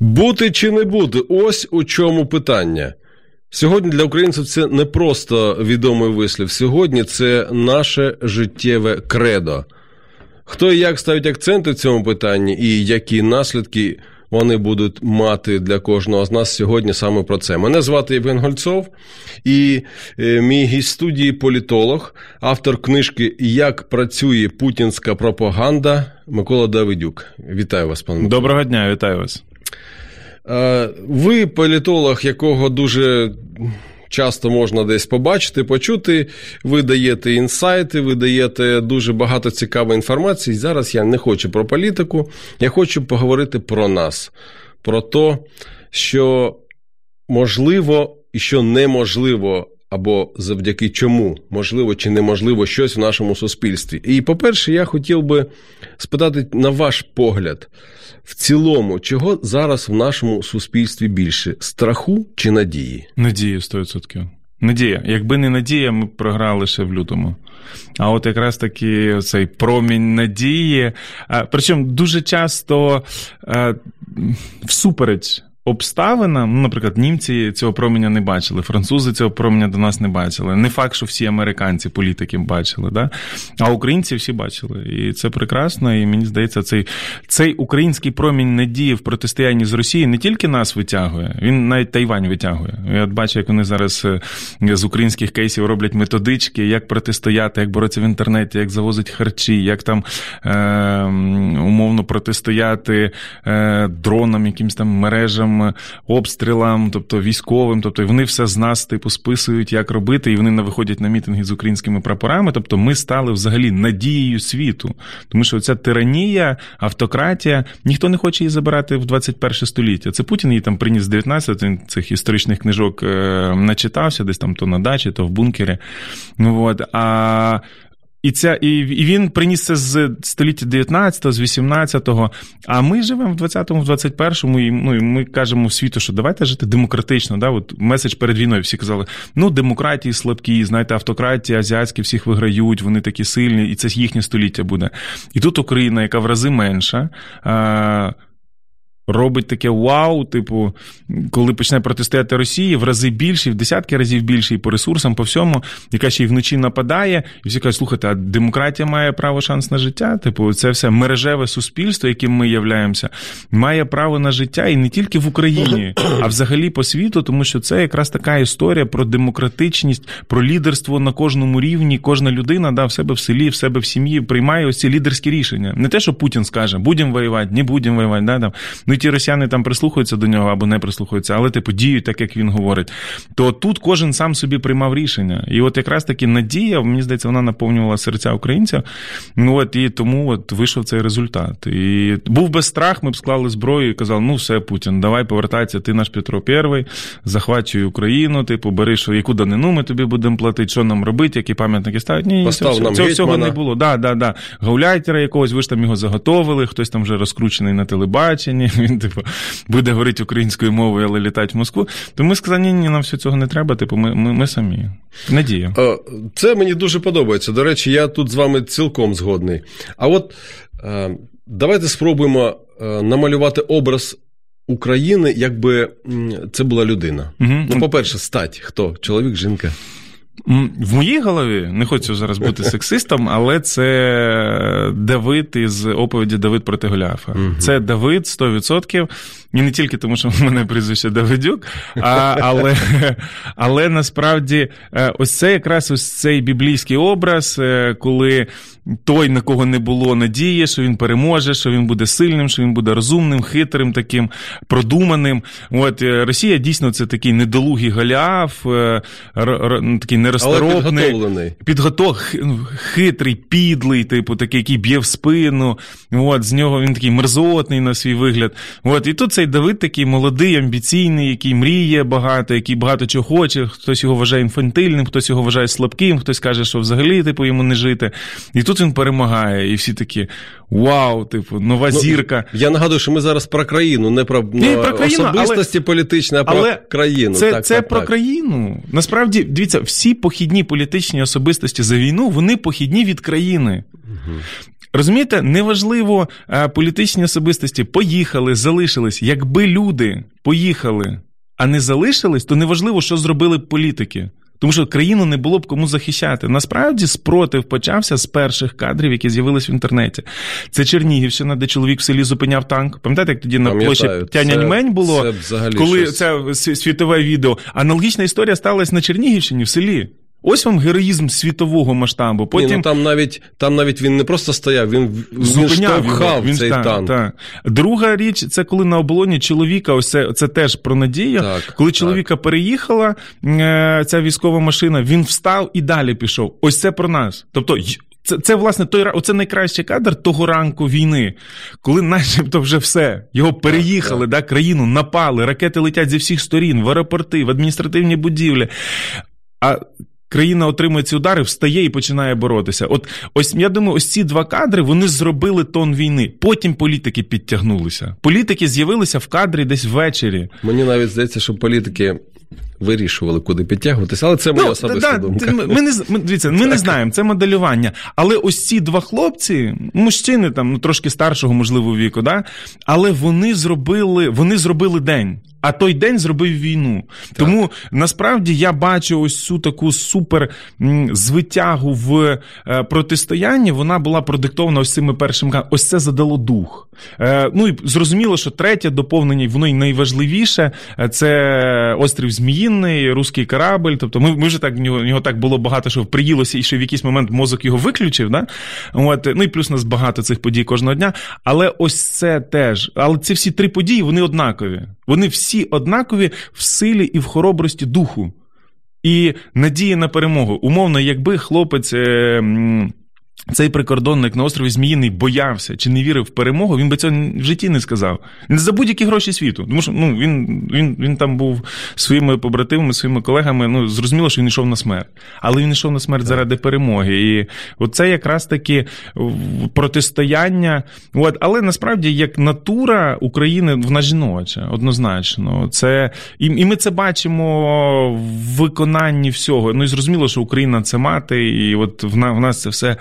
Бути чи не бути ось у чому питання. Сьогодні для українців це не просто відомий вислів. Сьогодні це наше життєве кредо. Хто і як ставить акценти в цьому питанні, і які наслідки вони будуть мати для кожного з нас сьогодні саме про це. Мене звати Євген Гольцов, і е, мій гість студії політолог, автор книжки Як працює путінська пропаганда Микола Давидюк. Вітаю вас, пане Микола. Доброго дня, вітаю вас. Е, Ви політолог, якого дуже часто можна десь побачити, почути. Ви даєте інсайти, ви даєте дуже багато цікавої інформації. Зараз я не хочу про політику, я хочу поговорити про нас, про те, що можливо і що неможливо. Або завдяки чому можливо чи неможливо щось в нашому суспільстві. І, по-перше, я хотів би спитати на ваш погляд, в цілому, чого зараз в нашому суспільстві більше страху чи надії? Надія 100%. Надія. Якби не надія, ми б програли ще в лютому. А от якраз таки цей промінь надії. Причому дуже часто всупереч обставинам, ну, наприклад, німці цього променя не бачили, французи цього променя до нас не бачили. Не факт, що всі американці, політики бачили, да? а українці всі бачили. І це прекрасно. І мені здається, цей цей український промінь надії в протистоянні з Росією не тільки нас витягує, він навіть Тайвань витягує. Я от бачу, як вони зараз е, з українських кейсів роблять методички, як протистояти, як боротися в інтернеті, як завозить харчі, як там е, умовно протистояти е, дронам, якимось там мережам обстрілам, тобто військовим, тобто вони все з нас типу списують, як робити, і вони не виходять на мітинги з українськими прапорами. Тобто ми стали взагалі надією світу, тому що ця тиранія, автократія, ніхто не хоче її забирати в 21 століття. Це Путін її там приніс з 19 він цих історичних книжок е, начитався, десь там то на дачі, то в бункері. Ну от а. І ця, і, і він приніс це з століття 19-го, з 18-го. А ми живемо в 20-му, в 21-му, і ну, і ми кажемо світу, що давайте жити демократично. Да? От Меседж перед війною всі казали: ну, демократії слабкі, знаєте, автократії, азіатські всіх виграють, вони такі сильні, і це їхнє століття буде. І тут Україна, яка в рази менша. Робить таке вау, типу, коли почне протистояти Росії, в рази більше, в десятки разів більше, і по ресурсам, по всьому, яка ще й вночі нападає, і всі кажуть, слухайте, а демократія має право шанс на життя. Типу, це все мережеве суспільство, яким ми являємося, має право на життя і не тільки в Україні, а взагалі по світу, тому що це якраз така історія про демократичність, про лідерство на кожному рівні. Кожна людина да, в себе в селі, в себе в сім'ї приймає ось ці лідерські рішення. Не те, що Путін скаже, будемо воювати, не будемо воювати. Да, там. Ну ті росіяни там прислухаються до нього або не прислухаються, але типу діють так, як він говорить. То тут кожен сам собі приймав рішення. І от якраз таки надія, мені здається, вона наповнювала серця українців. Ну от і тому от вийшов цей результат. І був би страх, ми б склали зброю і казали, ну все, Путін, давай повертайся, ти наш Петро І, захвачуй Україну, типу, бери, що яку данину ми тобі будемо платити, що нам робити, які пам'ятники ставить. Ні, Постав цього, нам цього всього не було. Да, да, да. Гауляйтера якогось, ви ж там його заготовили, хтось там вже розкручений на телебаченні. Він, типу, буде говорити українською мовою, але літати в Москву. То ми сказали, ні, ні, нам все цього не треба. Типу, ми, ми, ми самі. Надія. Е, Це мені дуже подобається. До речі, я тут з вами цілком згодний. А от е, давайте спробуємо е, намалювати образ України, якби це була людина. Угу. Ну, по-перше, стать хто? Чоловік, жінка. В моїй голові не хочу зараз бути сексистом, але це Давид із оповіді Давид проти Голіафа. Угу. Це Давид 100%. І не тільки тому, що в мене прізвище Давидюк, а, але, але насправді е, ось це якраз ось цей біблійський образ, е, коли той, на кого не було надії, що він переможе, що він буде сильним, що він буде розумним, хитрим, таким продуманим. От е, Росія дійсно це такий недолугий р- ну, такий Але неросторопний. підготовлений. Підготов ну, хитрий, підлий, типу, такий, який б'є в спину. От, з нього він такий мерзотний на свій вигляд. От, і тут цей Давид такий молодий, амбіційний, який мріє багато, який багато чого хоче. Хтось його вважає інфантильним, хтось його вважає слабким, хтось каже, що взагалі типу йому не жити. І тут він перемагає, і всі такі вау, типу, нова Ну, зірка. Я нагадую, що ми зараз про країну, не про, ну, про країну, особистості політичні, а про Але країну. Це, так, це так, про так. країну. Насправді, дивіться, всі похідні політичні особистості за війну, вони похідні від країни. Розумієте, неважливо, е, політичні особистості поїхали, залишились. Якби люди поїхали, а не залишились, то неважливо, що зробили б політики. Тому що країну не було б кому захищати. Насправді спротив почався з перших кадрів, які з'явились в інтернеті. Це Чернігівщина, де чоловік в селі зупиняв танк. Пам'ятаєте, як тоді на площі Пам'ятаю, Тянь це- було, це коли щось. це світове відео. Аналогічна історія сталася на Чернігівщині в селі. Ось вам героїзм світового масштабу. Ні, Потім ну, там, навіть, там навіть він не просто стояв, він, зупиняв його. Він, цей та, танк. та. Друга річ, це коли на оболоні чоловіка, ось це, це теж про надію. Так, коли так. чоловіка переїхала е, ця військова машина, він встав і далі пішов. Ось це про нас. Тобто. Це, це власне той оце найкращий кадр того ранку війни, коли начебто вже все. Його переїхали, да, країну напали, ракети летять зі всіх сторін, в аеропорти, в адміністративні будівлі. А країна отримує ці удари, встає і починає боротися. От ось я думаю, ось ці два кадри вони зробили тон війни. Потім політики підтягнулися. Політики з'явилися в кадрі десь ввечері. Мені навіть здається, що політики вирішували, куди підтягуватися, але це моя особиста да, думка. Ми, ми не ми, дивіться, ми не знаємо, це моделювання. Але ось ці два хлопці, мужчини там ну трошки старшого, можливо, віку, да? але вони зробили, вони зробили день. А той день зробив війну. Тому насправді я бачу ось цю таку супер звитягу в е, протистоянні. Вона була продиктована ось цими першими. Ось це задало дух. Е, ну і зрозуміло, що третє доповнення, воно й найважливіше. е, Це острів Зміїний, руський корабль. Тобто, ми, ми вже так в нього, в нього так було багато, що приїлося, і що в якийсь момент мозок його виключив. Да? От, ну і плюс у нас багато цих подій кожного дня. Але ось це теж. Але ці всі три події вони однакові. Вони всі однакові в силі і в хоробрості духу. І надія на перемогу. Умовно, якби хлопець. Е, цей прикордонник на острові Зміїний боявся чи не вірив в перемогу, він би цього в житті не сказав. Не за будь-які гроші світу. Тому що ну, він, він, він там був своїми побратимами, своїми колегами. Ну, зрозуміло, що він йшов на смерть. Але він йшов на смерть заради перемоги. І оце якраз таки протистояння. От, але насправді, як натура України, вона жіноча, однозначно. Це, і, і ми це бачимо в виконанні всього. Ну і зрозуміло, що Україна це мати, і от в, в нас це все.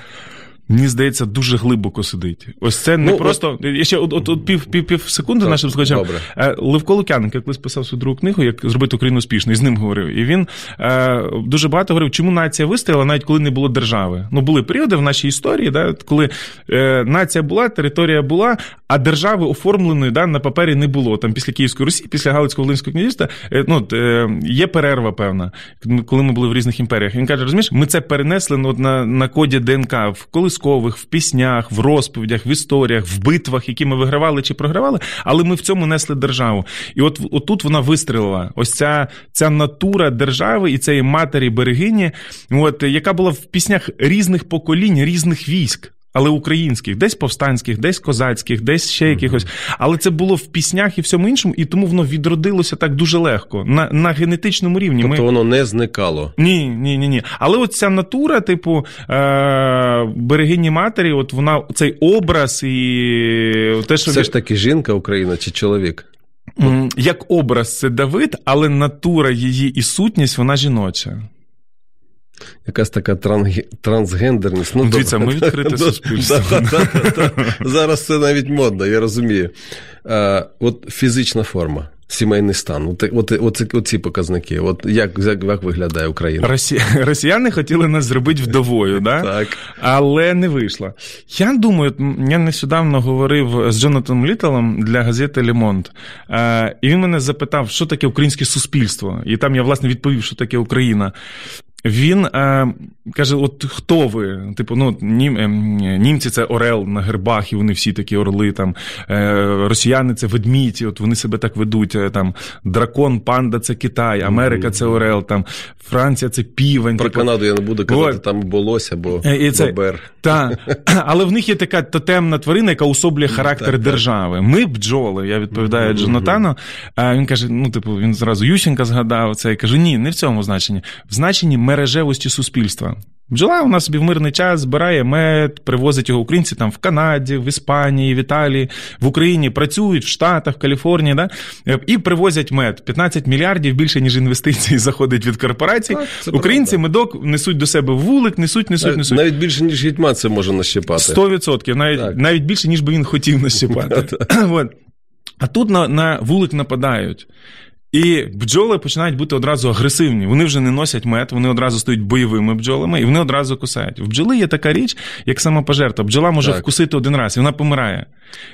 Мені здається, дуже глибоко сидить. Ось це не Ну, просто. Я ще от, от, от пів, пів, пів секунди Так, нашим слухачам. Е, Левко Лук'яненко, колись писав свою другу книгу, як зробити Україну успішною, і з ним говорив. І він е, дуже багато говорив, чому нація вистояла, навіть коли не було держави. Ну, були періоди в нашій історії, да, коли е, нація була, територія була, а держави оформленої да, на папері не було. Там після Київської Русі, після Галицького Волинського князівства, е, ну, е, є перерва певна, коли ми були в різних імперіях. Він каже: розумієш, ми це перенесли ну, на, на коді ДНК в колискових, в піснях, в розповідях, в історіях, в битвах, які ми вигравали чи програвали, але ми в цьому несли державу. І от отут вона вистрілила. Ось ця, ця натура держави і цієї матері берегині, от, яка була в піснях різних поколінь, різних військ. Але українських, десь повстанських, десь козацьких, десь ще якихось. Але це було в піснях і всьому іншому, і тому воно відродилося так дуже легко на, на генетичному рівні. Тобто Ми... воно не зникало. Ні, ні, ні, ні. Але от ця натура, типу, е- берегині матері, от вона цей образ і те, що Все ж таки жінка Україна чи чоловік? Як образ це Давид, але натура її і сутність вона жіноча. Якась така трансгендерність. Ну, Дивіться, ми відкрите суспільство. Зараз це навіть модно, я розумію. Е, От фізична форма, сімейний стан, от, от, от, от ці показники. От як, як, як виглядає Україна? Росі... Росіяни хотіли нас зробити вдовою, да? Так. але не вийшло. Я думаю, я нещодавно говорив з Джонатаном Літелом для газети Лемонт, е, і він мене запитав, що таке українське суспільство. І там я власне відповів, що таке Україна. Він е, каже: От хто ви? Типу, ну нім, е, німці це Орел на гербах, і вони всі такі орли. Там е, Росіяни це ведмідь, от вони себе так ведуть. е, Там дракон, панда це Китай, Америка це Орел, там Франція це півень. Про типу. Канаду я не буду казати, От. там болося, бо Е, і це- бобер. Та, але в них є така тотемна тварина, яка особлює характер так, держави. Ми бджоли, я відповідаю Джонатану. А він каже: ну, типу, він зразу Ющенка згадав це. Я кажу, ні, не в цьому значенні. В значенні мережевості суспільства. Бджола у нас собі в мирний час збирає мед, привозить його українці там в Канаді, в Іспанії, в Італії, в Україні працюють в Штатах, в Каліфорнії, да? І привозять мед. 15 мільярдів більше, ніж інвестицій заходить від корпорацій. Так, Українці правда. медок несуть до себе в вулик, несуть, несуть, несуть. навіть більше, ніж гітьма це може нащипати. 100%, навіть, Так. навіть більше, ніж би він хотів нащипати. А тут на, на вулик нападають. І бджоли починають бути одразу агресивні. Вони вже не носять мед, вони одразу стають бойовими бджолами, і вони одразу кусають. В бджоли є така річ, як самопожертва. Бджола може Так. вкусити один раз, і вона помирає.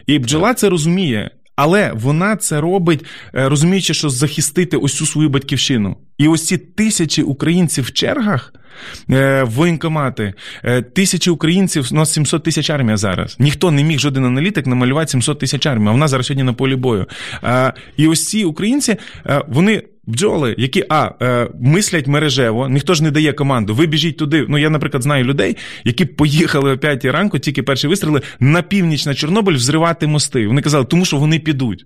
І бджола це розуміє. Але вона це робить, е, розуміючи, що захистити ось цю свою батьківщину. І ось ці тисячі українців в чергах воєнкомати, е, тисячі українців, у нас 700 тисяч армія зараз. Ніхто не міг жоден аналітик намалювати 700 тисяч армії, а вона зараз сьогодні на полі бою. Е, І ось ці українці, е, вони. Бджоли, які а е, мислять мережево, ніхто ж не дає команду. Ви біжіть туди. Ну я, наприклад, знаю людей, які поїхали о 5 ранку, тільки перші вистріли на північ на Чорнобиль взривати мости. Вони казали, тому що вони підуть.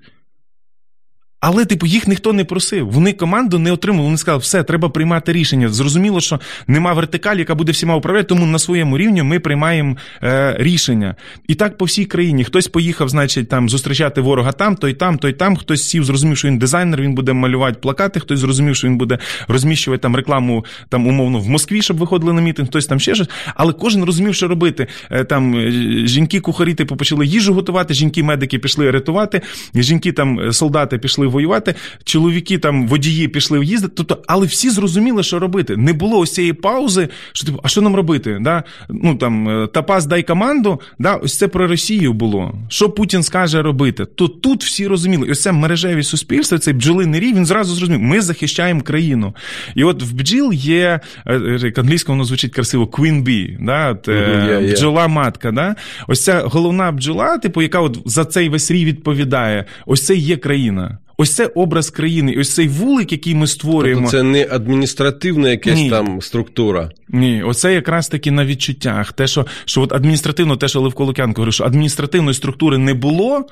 Але, типу, їх ніхто не просив. Вони команду не отримали. Вони сказали, все, треба приймати рішення. Зрозуміло, що нема вертикалі, яка буде всіма управляти, тому на своєму рівні ми приймаємо е, рішення. І так по всій країні. Хтось поїхав, значить, там зустрічати ворога там, той там, той там. Хтось сів, зрозумів, що він дизайнер, він буде малювати плакати, хтось зрозумів, що він буде розміщувати там рекламу там умовно в Москві, щоб виходили на мітинг, хтось там ще щось. Але кожен розумів, що робити. Е, Там е, жінки-кухарі типу, почали їжу готувати, жінки-медики пішли рятувати, жінки там е, солдати пішли воювати, чоловіки там водії пішли їздити. Тобто, але всі зрозуміли, що робити. Не було ось цієї паузи, що типу, а що нам робити? Да? Ну там е, Тапас дай команду, да, ось це про Росію було. Що Путін скаже робити? То тут всі розуміли. І ось це мережеві суспільство, цей бджолиний рій, він зразу зрозумів, ми захищаємо країну. І от в бджіл є, е, як англійською воно звучить красиво, queen bee, да? от, е, є, є. бджола матка. Да? Ось ця головна бджола, типу, яка от за цей весь рій відповідає, ось це є країна. Ось це образ країни, ось цей вулик, який ми створюємо. Тобто це не адміністративна якась Ні. там структура. Ні, оце якраз таки на відчуттях. Те, що, що от адміністративно, те, що Левко Лук'янко говорив, що адміністративної структури не було.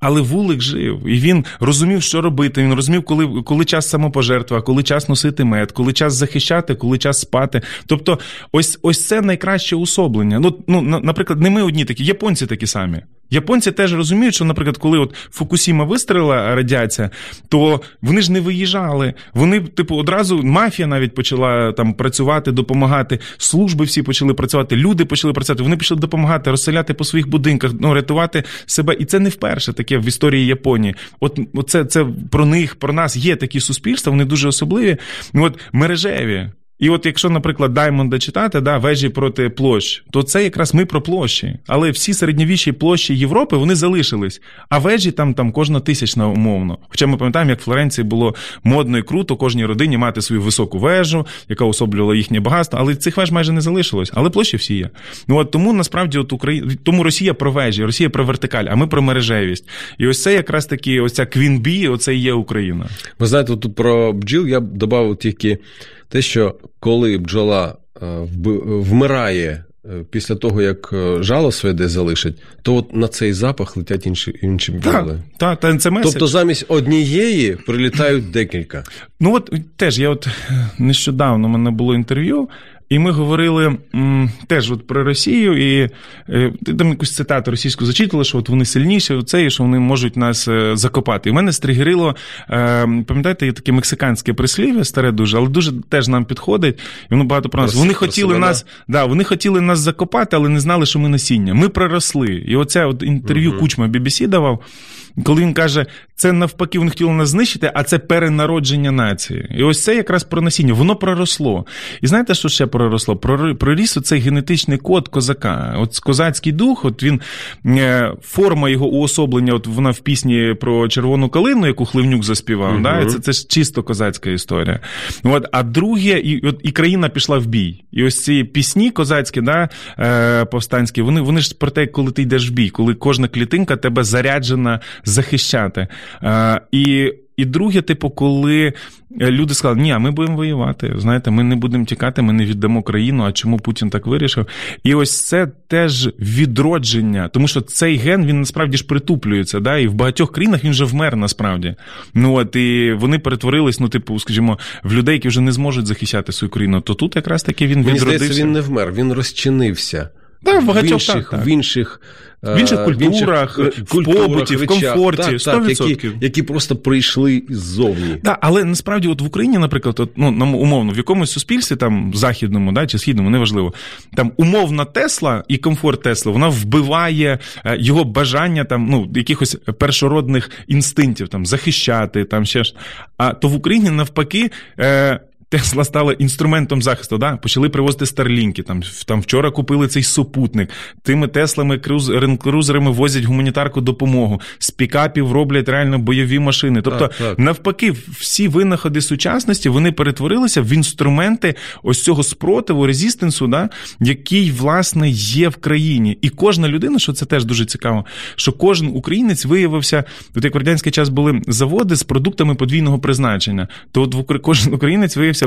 Але вулик жив, і він розумів, що робити. Він розумів, коли, коли час самопожертва, коли час носити мед, коли час захищати, коли час спати. Тобто, ось ось це найкраще усоблення. Ну, ну наприклад, не ми одні такі, японці такі самі. Японці теж розуміють, що, наприклад, коли от Фукусіма вистрілила радіація, то вони ж не виїжджали. Вони, типу, одразу мафія навіть почала там працювати, допомагати. Служби всі почали працювати, люди почали працювати. Вони почали допомагати, розселяти по своїх будинках, ну рятувати себе. І це не вперше таке в історії Японії. От це, це про них, про нас є такі суспільства, вони дуже особливі. От мережеві. І от якщо, наприклад, Даймонда читати, да, вежі проти площ, то це якраз ми про площі. Але всі середньовічні площі Європи вони залишились. А вежі там там кожна тисячна умовно. Хоча ми пам'ятаємо, як в Флоренції було модно і круто кожній родині мати свою високу вежу, яка особлювала їхнє багатство, але цих веж майже не залишилось. Але площі всі є. Ну от тому насправді от Україна, тому Росія про вежі, Росія про вертикаль, а ми про мережевість. І ось це якраз таки, ось ця квінбі, оце і є Україна. Ви знаєте, тут про бджіл я б додав тільки те, що коли бджола е, вмирає е, після того, як е, жало своє десь залишить, то от на цей запах летять інші, інші бджоли. так, та це меседж. Тобто замість однієї прилітають декілька. Ну от теж я от нещодавно у мене було інтерв'ю, і ми говорили м, теж от про Росію, і е, там якусь цитату російську зачитували, що от вони сильніші, оце, і що вони можуть нас е, закопати. І мене стригерило, е, пам'ятаєте, є таке мексиканське прислів'я, старе дуже, але дуже теж нам підходить, і воно багато про нас. Вони хотіли себе, нас, да, вони хотіли нас закопати, але не знали, що ми насіння. Ми проросли. І оце от інтерв'ю Кучма BBC давав. Коли він каже, це навпаки, вони хотіли нас знищити, а це перенародження нації. І ось це якраз про насіння, воно проросло. І знаєте, що ще проросло? Проріс оцей генетичний код козака. От козацький дух, от він е, форма його уособлення, от вона в пісні про червону калину, яку Хливнюк заспівав. Угу. Да? Це це ж чисто козацька історія. От, А друге, і от, і країна пішла в бій. І ось ці пісні козацькі, да, е, повстанські, вони вони ж про те, коли ти йдеш в бій, коли кожна клітинка тебе заряджена захищати. Е, і і друге, типу, коли люди сказали, ні, а ми будемо воювати. Знаєте, ми не будемо тікати, ми не віддамо країну. А чому Путін так вирішив? І ось це теж відродження, тому що цей ген він насправді ж притуплюється. Да? І в багатьох країнах він вже вмер насправді. Ну от і вони перетворились, ну, типу, скажімо, в людей, які вже не зможуть захищати свою країну. То тут якраз таки він Мені відродився. здається, він не вмер, він розчинився. Да, в, багатьох, в інших, так, так. в інших в інших культурах, в, в побуті, в комфорті, так, 100%. Так, які, які просто прийшли ззовні. Так, але насправді, от в Україні, наприклад, от, ну умовно, в якомусь суспільстві, там західному, да, чи східному, неважливо, там умовна Тесла і комфорт Тесла, вона вбиває його бажання там, ну, якихось першородних інстинктів, там захищати, там ще ж. А то в Україні навпаки. Е, Тесла стала інструментом захисту. Да? Почали привозити старлінки. Там там вчора купили цей супутник. Тими Теслами крузерами возять гуманітарку допомогу. З пікапів роблять реально бойові машини. Тобто, так, так. навпаки, всі винаходи сучасності вони перетворилися в інструменти ось цього спротиву, резістенсу, да? який власне є в країні. І кожна людина, що це теж дуже цікаво, що кожен українець виявився, от як в радянський час були заводи з продуктами подвійного призначення, то от кожен українець виявився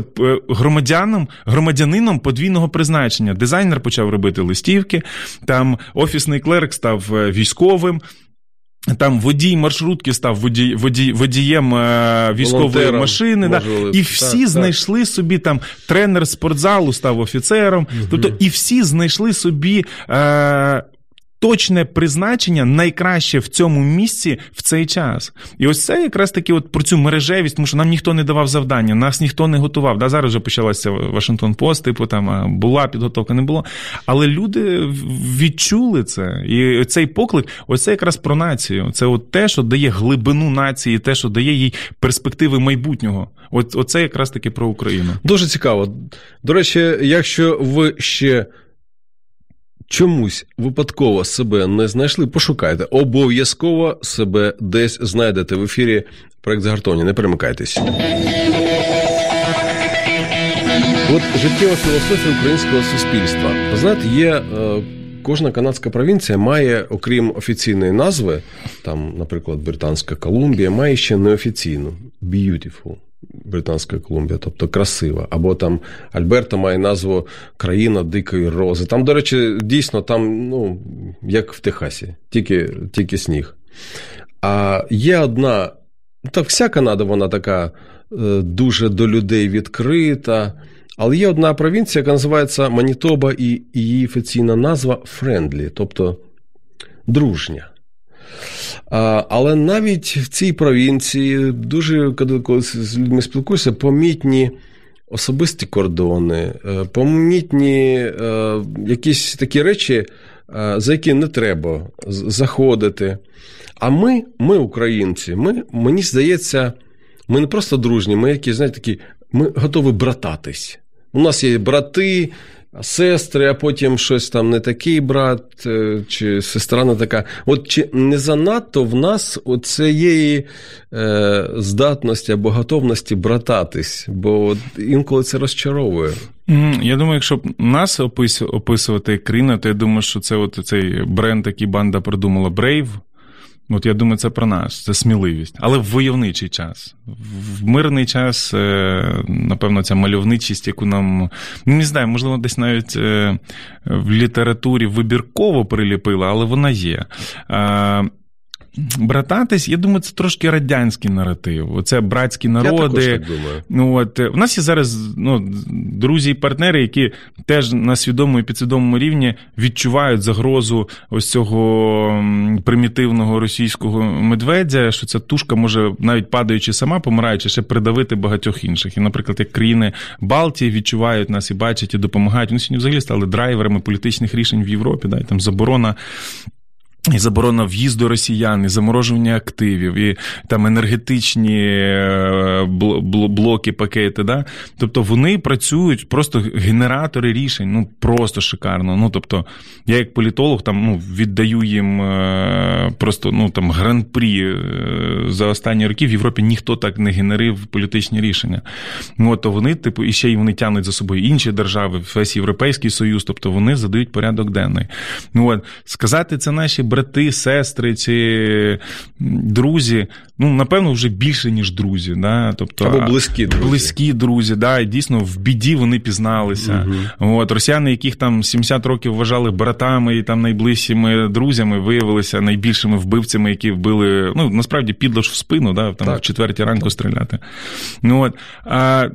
громадянам, громадянином подвійного призначення. Дизайнер почав робити листівки, там офісний клерк став військовим. Там водій маршрутки став водій, водій, водієм військової Волонтером, машини, да, і всі так, знайшли так. собі там тренер спортзалу став офіцером. Угу. Тобто, і всі знайшли собі. Е- Точне призначення найкраще в цьому місці в цей час. І ось це якраз таки от про цю мережевість, тому що нам ніхто не давав завдання, нас ніхто не готував. Да, Зараз вже почалася Вашингтон Пост, типу там була підготовка, не було. Але люди відчули це. І цей поклик, ось це якраз про націю. Це от те, що дає глибину нації, те, що дає їй перспективи майбутнього. От, Оце якраз таки про Україну. Дуже цікаво. До речі, якщо ви ще чомусь випадково себе не знайшли, пошукайте. Обов'язково себе десь знайдете в ефірі проект Загартовні. Не перемикайтесь. От життєва філософія українського суспільства. Знаєте, є. Е, Кожна канадська провінція має, окрім офіційної назви, там, наприклад, Британська Колумбія, має ще неофіційну beautiful. Британська Колумбія, тобто красива. Або там Альберта має назву Країна Дикої Рози. Там, до речі, дійсно, там, ну, як в Техасі, тільки тільки сніг. А є одна, так вся Канада, вона така е, дуже до людей відкрита. Але є одна провінція, яка називається Манітоба, і її офіційна назва Френдлі, тобто дружня. Але навіть в цій провінції дуже, коли з людьми спілкуюся, помітні особисті кордони, помітні якісь такі речі, за які не треба заходити. А ми, ми українці, ми, мені здається, ми не просто дружні, ми які, знаєте, такі, ми готові брататись. У нас є брати, сестри, а потім щось там не такий брат, чи сестра не така. От чи не занадто в нас цієї е, здатності або готовності брататись, бо от інколи це розчаровує. Я думаю, якщо б нас описувати країну, то я думаю, що це от цей бренд, який банда придумала Brave, От я думаю, це про нас, це сміливість, але в войовничий час. В мирний час, е, напевно, ця мальовничість, яку нам ну, не знаю, можливо, десь навіть е, в літературі вибірково приліпила, але вона є. Брататись, я думаю, це трошки радянський наратив. Оце братські народи. Я також так думаю. Ну, от, У нас є зараз ну, друзі і партнери, які теж на свідомому і підсвідомому рівні відчувають загрозу ось цього примітивного російського медведя, що ця тушка може, навіть падаючи сама, помираючи, ще придавити багатьох інших. І, наприклад, як країни Балтії відчувають нас і бачать, і допомагають. Вони сьогодні взагалі стали драйверами політичних рішень в Європі, да, і там заборона І заборона в'їзду росіян, і заморожування активів, і там енергетичні е, бл- бл- блоки, пакети. Да? Тобто вони працюють просто генератори рішень, ну просто шикарно. Ну тобто, я як політолог там ну, віддаю їм е, просто ну там гран-прі е, за останні роки в Європі ніхто так не генерив політичні рішення. Ну, то вони, типу, і ще й вони тягнуть за собою інші держави, весь Європейський Союз, тобто вони задають порядок денний. Ну от сказати, це наші брати, сестри чи друзі. Ну, напевно, вже більше, ніж друзі. Да? Тобто, Або близькі друзі. Близькі друзі, да, і дійсно в біді вони пізналися. От, росіяни, яких там 70 років вважали братами і там найближчими друзями, виявилися найбільшими вбивцями, які вбили. Ну, насправді підло ж в спину, да, там Так. в четвертій ранку стріляти. Ну, от, а,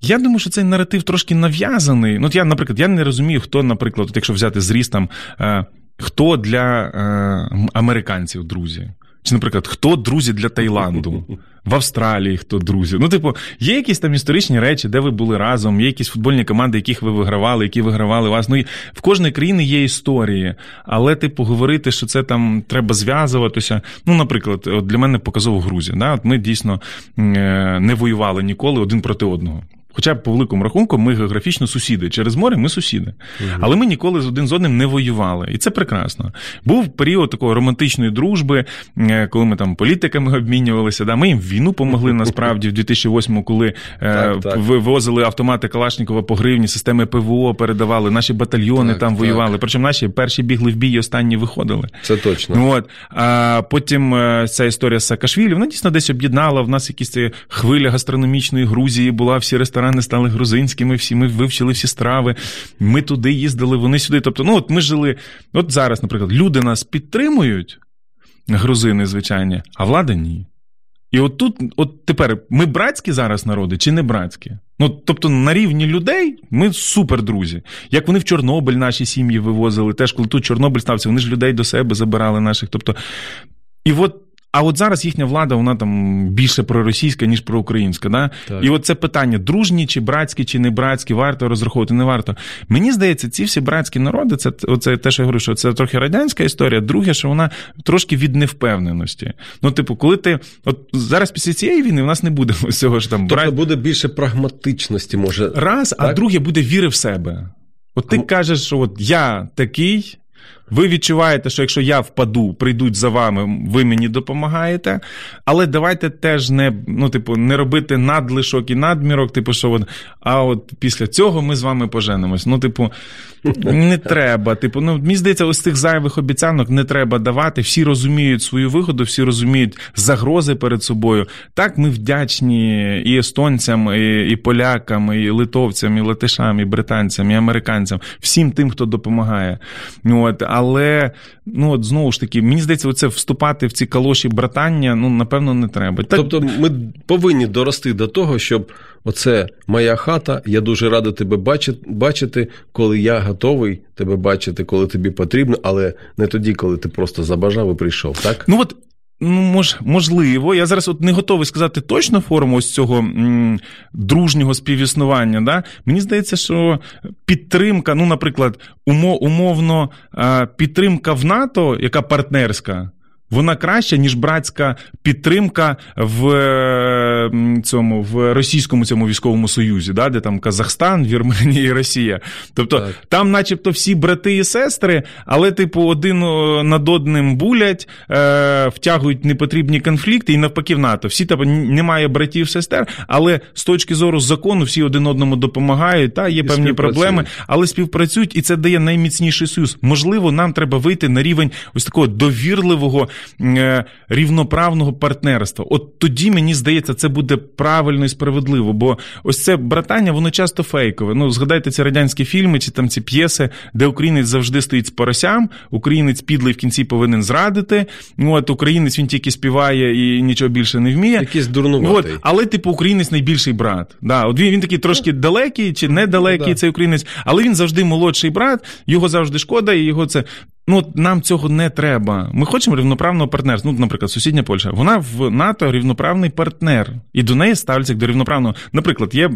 я думаю, що цей наратив трошки нав'язаний. Ну, от я, наприклад, я не розумію, хто, наприклад, от якщо взяти зріз там, е, хто для е, американців друзі. Чи, наприклад, хто друзі для Таїланду? В Австралії хто друзі? Ну, типу, є якісь там історичні речі, де ви були разом, є якісь футбольні команди, яких ви вигравали, які вигравали вас. Ну, і в кожної країни є історії. Але, типу, говорити, що це там треба зв'язуватися. Ну, наприклад, от для мене показово Грузія. Да? От ми дійсно е, не воювали ніколи один проти одного. Хоча б по великому рахунку ми географічно сусіди. Через море ми сусіди. Але ми ніколи з один з одним не воювали. І це прекрасно. Був період такої романтичної дружби, е, коли ми там політиками обмінювалися. Да? Ми їм війну помогли насправді в 2008-му, коли е, Так, так. вивозили автомати Калашникова по гривні, системи ПВО передавали, наші батальйони Так, там так. воювали. Причому наші перші бігли в бій, останні виходили. Це точно. Ну, от. А потім е, ця історія з Саакашвілі, вона дійсно десь об'єднала. В нас якісь хвиля гастрономічної Грузії була, всі ресторани стали грузинськими, всі ми вивчили всі страви. Ми туди їздили, вони сюди. Тобто, ну от ми жили. От зараз, наприклад, люди нас підтримують, грузини, звичайні, а влада ні. І от тут, от тепер, ми братські зараз народи чи не братські? Ну, тобто, на рівні людей ми супер друзі. Як вони в Чорнобиль наші сім'ї вивозили, теж коли тут Чорнобиль стався, вони ж людей до себе забирали наших. Тобто, і от, а от зараз їхня влада, вона там більше проросійська, ніж проукраїнська. Да? Так. І от це питання: дружні чи братські, чи не братські, варто розраховувати, не варто. Мені здається, ці всі братські народи, це оце те, що я говорю, що це трохи радянська історія. Друге, що вона трошки від невпевненості. Ну, типу, коли ти. От зараз після цієї війни в нас не буде ось цього ж там Тобто буде більше прагматичності, може. Раз, а друге буде віри в себе. От ти А кажеш, що от я такий. Ви відчуваєте, що якщо я впаду, прийдуть за вами, ви мені допомагаєте. Але давайте теж не, ну, типу, не робити надлишок і надмірок, типу, що от, а от після цього ми з вами поженимось. Ну, типу, не треба. Типу, ну, мені здається, ось цих зайвих обіцянок не треба давати. Всі розуміють свою вигоду, всі розуміють загрози перед собою. Так, ми вдячні і естонцям, і, і полякам, і литовцям, і латишам, і британцям, і американцям, всім тим, хто допомагає. От, але ну, от, знову ж таки, мені здається, оце вступати в ці калоші братання, ну, напевно, не треба. Так, Тобто ми повинні дорости до того, щоб оце моя хата, я дуже радий тебе бачити, бачити, коли я готовий тебе бачити, коли тобі потрібно, але не тоді, коли ти просто забажав і прийшов, так? Ну от. Ну, мож, можливо, я зараз от не готовий сказати точно форму ось цього м, дружнього співіснування. Да? Мені здається, що підтримка, ну, наприклад, умо, умовно, підтримка в НАТО, яка партнерська, вона краща, ніж братська підтримка в е, цьому в російському цьому військовому союзі, да, де там Казахстан, Вірменія і Росія. Тобто Так. там, начебто, всі брати і сестри, але, типу, один над одним булять, е, втягують непотрібні конфлікти, і навпаки в НАТО. Всі типу, немає братів, сестер, але з точки зору закону всі один одному допомагають. Та є І певні проблеми, але співпрацюють, і це дає найміцніший союз. Можливо, нам треба вийти на рівень ось такого довірливого, рівноправного партнерства. От тоді мені здається, це буде правильно і справедливо. Бо ось це братання, воно часто фейкове. Ну, згадайте ці радянські фільми чи там ці п'єси, де українець завжди стоїть з поросям, українець підлий в кінці повинен зрадити. Ну, от українець він тільки співає і нічого більше не вміє. Якийсь От, але, типу, українець найбільший брат. Да, от він, він такий трошки далекий чи недалекий, Ну, да. цей українець, але він завжди молодший брат, його завжди шкода, і його це. Ну, нам цього не треба. Ми хочемо рівноправного партнерства. Ну, наприклад, сусідня Польща. Вона в НАТО рівноправний партнер, і до неї ставляться як до рівноправного. Наприклад, є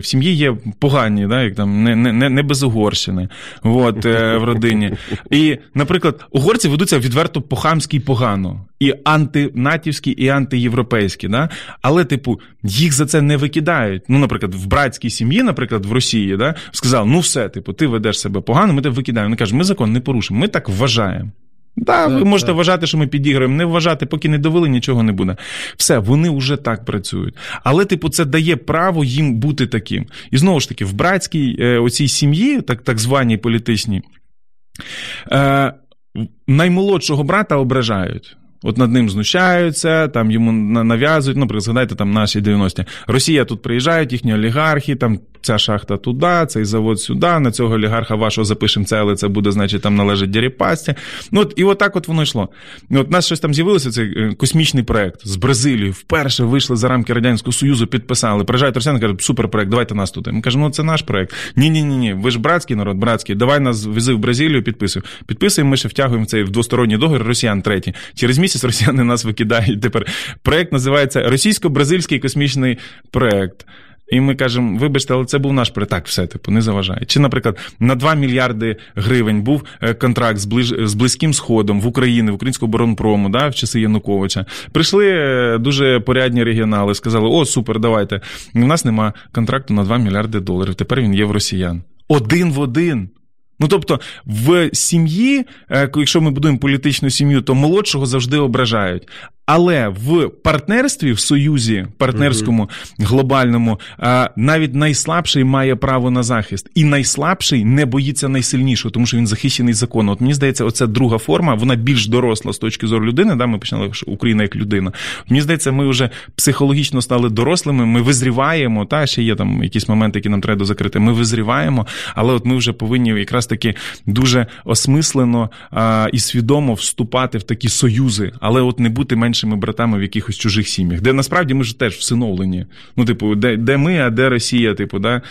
в сім'ї є погані, да, як там не, не, не, не без угорщини от, е, в родині. І, наприклад, угорці ведуться відверто по-хамськи і погано. І антинатівські, і антиєвропейські. Да? Але, типу, їх за це не викидають. Ну, наприклад, в братській сім'ї, наприклад, в Росії, да, сказав: ну все, типу, ти ведеш себе погано, ми тебе викидаємо. Вони кажуть, ми закон не порушимо, ми так вважаємо. Да, ви можете так. вважати, що ми підіграємо, не вважати, поки не довели, нічого не буде. Все, вони вже так працюють. Але, типу, це дає право їм бути таким. І знову ж таки, в братській е, оцій сім'ї, так, так званій політичній, е, наймолодшого брата ображають. От над ним знущаються, там йому на- нав'язують. Наприклад, згадайте там наші 90-ті. Росія тут приїжджають, їхні олігархи, там ця шахта туди, цей завод сюди, на цього олігарха вашого запишемо це, але це буде, значить, там належить Дерипасті. Ну, от, і отак от воно йшло. От нас щось там з'явилося, цей е, космічний проект з Бразилії. Вперше вийшли за рамки Радянського Союзу, підписали. Приїжджають росіяни, кажуть, супер проект, давайте нас туди. Ми кажемо, ну це наш проект. Ні, ні, ні, ні. Ви ж братський народ, братський. Давай нас вези в Бразилію, підписуй. Підписуємо, ми ще втягуємо цей в двосторонній договір росіян третій. Через місяць росіяни нас викидають. Тепер проект називається Російсько-бразильський космічний проект. І ми кажемо, вибачте, але це був наш проект. Так, все, типу, не заважає. Чи, наприклад, на 2 мільярди гривень був е, контракт з, ближ... з близьким сходом в Україні, в українського оборонпрому, да, в часи Януковича. Прийшли е, дуже порядні регіонали, сказали: о, супер, давайте. У нас нема контракту на 2 мільярди доларів. Тепер він є в росіян. Один в один. Ну, тобто, в сім'ї, е, якщо ми будуємо політичну сім'ю, то молодшого завжди ображають. Але в партнерстві, в союзі партнерському, глобальному, е, навіть найслабший має право на захист. І найслабший не боїться найсильнішого, тому що він захищений законом. От мені здається, оця друга форма, вона більш доросла з точки зору людини. Да, ми починали що Україна як людина. Мені здається, ми вже психологічно стали дорослими, ми визріваємо. Та ще є там якісь моменти, які нам треба дозакрити. Ми визріваємо, але от ми вже повинні якраз таки дуже осмислено а, і свідомо вступати в такі союзи, але от не бути меншими братами в якихось чужих сім'ях, де насправді ми ж теж всиновлені. Ну, типу, де, де ми, а де Росія, типу, да?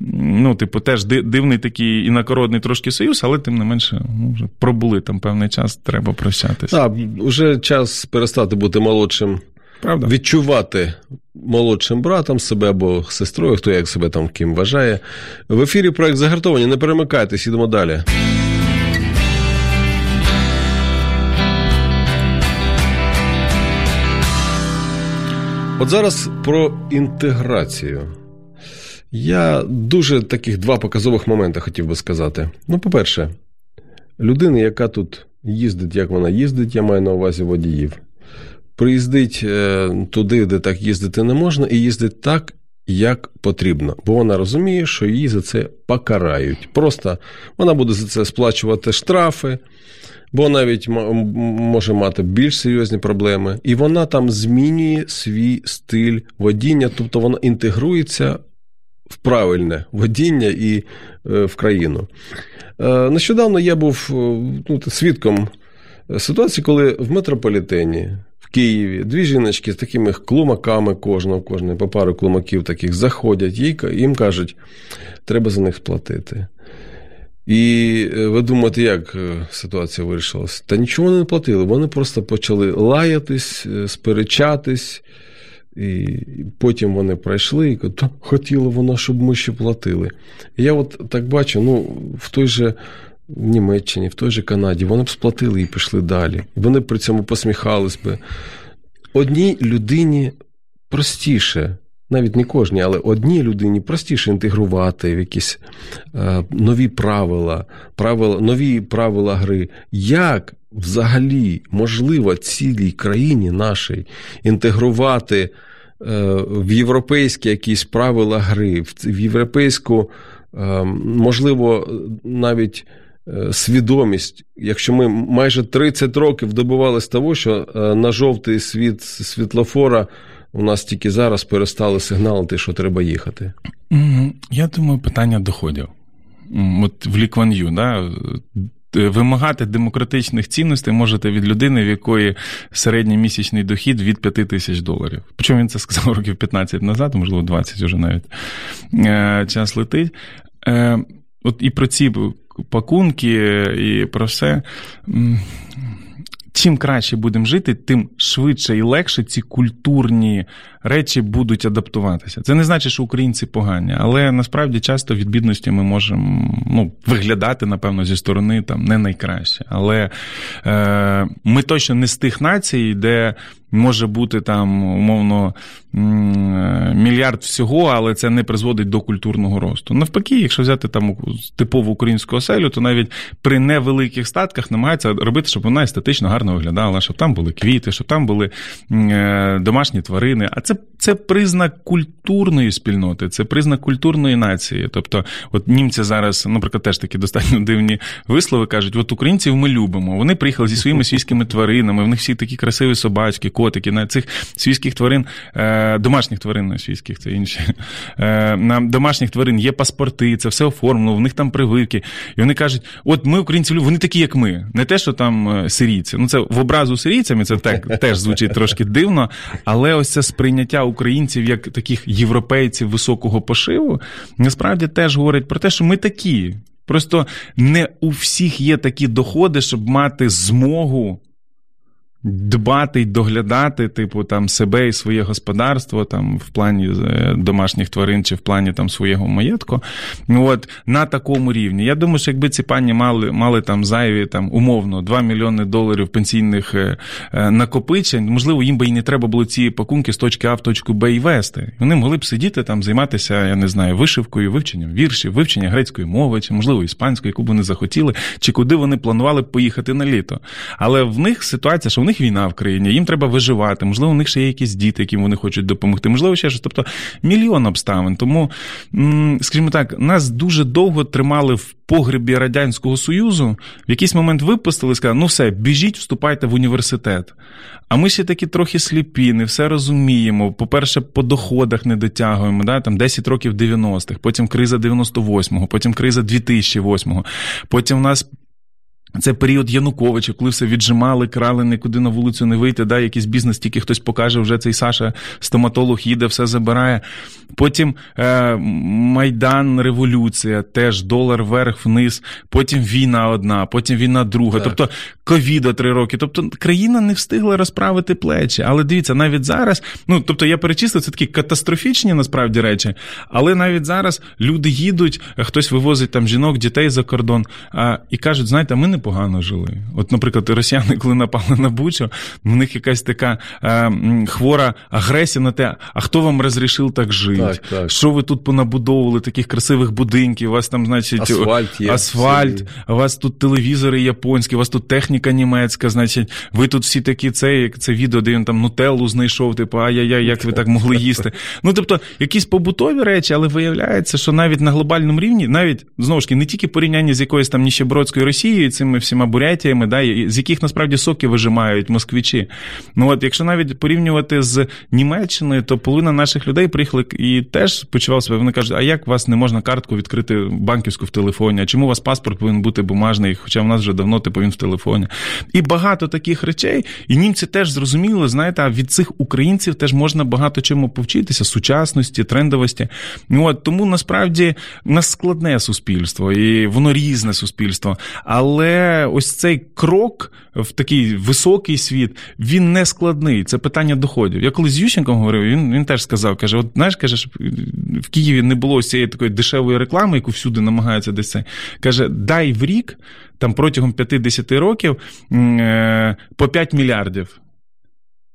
ну, типу, теж дивний такий інакородний трошки союз, але тим не менше, ну, вже пробули там певний час, треба прощатися. Так, вже час перестати бути молодшим, Правда? відчувати молодшим братом себе або сестрою, хто як себе там ким вважає. В ефірі проект загартовані. Не перемикайтесь, ідемо далі. От зараз про інтеграцію. Я дуже таких два показових моменти хотів би сказати. Ну, по-перше, людина, яка тут їздить, як вона їздить, я маю на увазі водіїв, приїздить е, туди, де так їздити не можна, і їздить так, як потрібно. Бо вона розуміє, що її за це покарають. Просто вона буде за це сплачувати штрафи, бо навіть може мати більш серйозні проблеми. І вона там змінює свій стиль водіння, тобто вона інтегрується в правильне водіння і е, в країну. Е, Нещодавно я був е, ну, свідком ситуації, коли в метрополітені в Києві дві жіночки з такими клумаками кожного, кожної по пару клумаків таких заходять, їм кажуть, треба за них сплатити. І е, ви думаєте, як е, ситуація вирішилася? Та нічого не платили. Вони просто почали лаятись, е, сперечатись. І потім вони пройшли і кажуть, «Та хотіла вона, щоб ми ще платили. І я от так бачу, ну, в той же в Німеччині, в той же Канаді, вони б сплатили і пішли далі. Вони при цьому посміхались би. Одній людині простіше, навіть не кожній, але одній людині простіше інтегрувати в якісь е, нові правила, правила, нові правила гри. Як взагалі можливо цілій країні нашій інтегрувати е, в європейські якісь правила гри, в, європейську, е, можливо, навіть е, свідомість, якщо ми майже 30 років добивалися того, що е, на жовтий світ світлофора у нас тільки зараз перестали сигналити, що треба їхати. Я думаю, питання доходів. От в Лікван'ю, да, вимагати демократичних цінностей можете від людини, в якої середній місячний дохід від 5 тисяч доларів. Причому він це сказав років 15 назад, можливо, 20 вже навіть Е, час летить. Е, От і про ці пакунки і про все. Чим краще будемо жити, тим швидше і легше ці культурні речі будуть адаптуватися. Це не значить, що українці погані, але насправді часто від бідності ми можемо ну, виглядати, напевно, зі сторони там не найкраще. Але е, ми точно не з тих націй, де може бути там умовно мільярд всього, але це не призводить до культурного росту. Навпаки, якщо взяти там типову українську оселю, то навіть при невеликих статках намагається робити, щоб вона естетично гарно виглядала, щоб там були квіти, щоб там були е, домашні тварини. А це, це признак культурної спільноти, це признак культурної нації. Тобто, от німці зараз, наприклад, теж такі достатньо дивні вислови кажуть: от українців ми любимо. Вони приїхали зі своїми свійськими тваринами, в них всі такі красиві собачки, котики. На цих свійських тварин, е, домашніх тварин на свійських, це інші. Е, на домашніх тварин є паспорти, це все оформлено, в них там прививки. І вони кажуть: от ми, українці, вони такі, як ми. Не те, що там е, сирійці. Ну, це в образу сирійцями, це так теж звучить трошки дивно, але ось це сприйняття українців як таких європейців високого пошиву, насправді теж говорить про те, що ми такі. Просто не у всіх є такі доходи, щоб мати змогу дбати й доглядати, типу, там себе і своє господарство, там в плані е, домашніх тварин чи в плані там свого маєтку. От на такому рівні. Я думаю, що якби ці пані мали мали там зайві там умовно 2 мільйони доларів пенсійних е, е, накопичень, можливо, їм би і не треба було ці пакунки з точки А в точку Б і вести. Вони могли б сидіти там, займатися, я не знаю, вишивкою, вивченням віршів, вивчення грецької мови, чи можливо іспанської, яку б вони захотіли, чи куди вони планували б поїхати на літо. Але в них ситуація, що в них війна в країні, їм треба виживати. Можливо, у них ще є якісь діти, яким вони хочуть допомогти. Можливо, ще щось. Тобто мільйон обставин. Тому, скажімо так, нас дуже довго тримали в погребі Радянського Союзу. В якийсь момент випустили сказали, ну все, біжіть, вступайте в університет. А ми ще такі трохи сліпі, не все розуміємо. По-перше, по доходах не дотягуємо. Да? Там 10 років 90-х, потім криза 98-го, потім криза 2008-го. Потім у нас це період Януковича, коли все віджимали, крали, нікуди на вулицю не вийти. Да, Якийсь бізнес тільки хтось покаже, вже цей Саша, стоматолог їде, все забирає. Потім е, Майдан, революція, теж долар вверх-вниз, потім війна одна, потім війна друга. Так. Тобто ковіда три роки. Тобто країна не встигла розправити плечі. Але дивіться, навіть зараз, ну тобто я перечислив, це такі катастрофічні насправді речі, але навіть зараз люди їдуть, хтось вивозить там жінок, дітей за кордон а, і кажуть, знаєте, ми не погано жили. От, наприклад, росіяни, коли напали на Бучу, в них якась така е, хвора агресія на те, а хто вам розрішив так жити? Так, так. Що ви тут понабудовували таких красивих будинків? У вас там, значить, асфальт, є, асфальт у вас тут телевізори японські, у вас тут техніка німецька, значить, ви тут всі такі це, це відео, де він там нутеллу знайшов, типу, ай-яй-яй, як ви так могли їсти. Ну, тобто, якісь побутові речі, але виявляється, що навіть на глобальному рівні, навіть знову ж таки, не тільки порівняння з якоюсь там Ніщебродською Росією, цими всіма бурятіями, да, з яких насправді соки вижимають москвичі. Ну от, якщо навіть порівнювати з Німеччиною, то половина наших людей приїхали і теж почував себе. Вони кажуть, а як вас не можна картку відкрити банківську в телефоні? А чому у вас паспорт повинен бути бумажний? Хоча в нас вже давно типу він в телефоні. І багато таких речей. І німці теж зрозуміли, знаєте, а від цих українців теж можна багато чому повчитися, сучасності, трендовості. Ну, от, Тому насправді нас складне суспільство, і воно різне суспільство. Але ось цей крок в такий високий світ, він не складний. Це питання доходів. Я коли з Ющенком говорив, він він теж сказав, каже: от знаєш, каже, щоб в Києві не було цієї такої дешевої реклами, яку всюди намагаються десь це. Каже, дай в рік, там протягом 50 років е, по 5 мільярдів.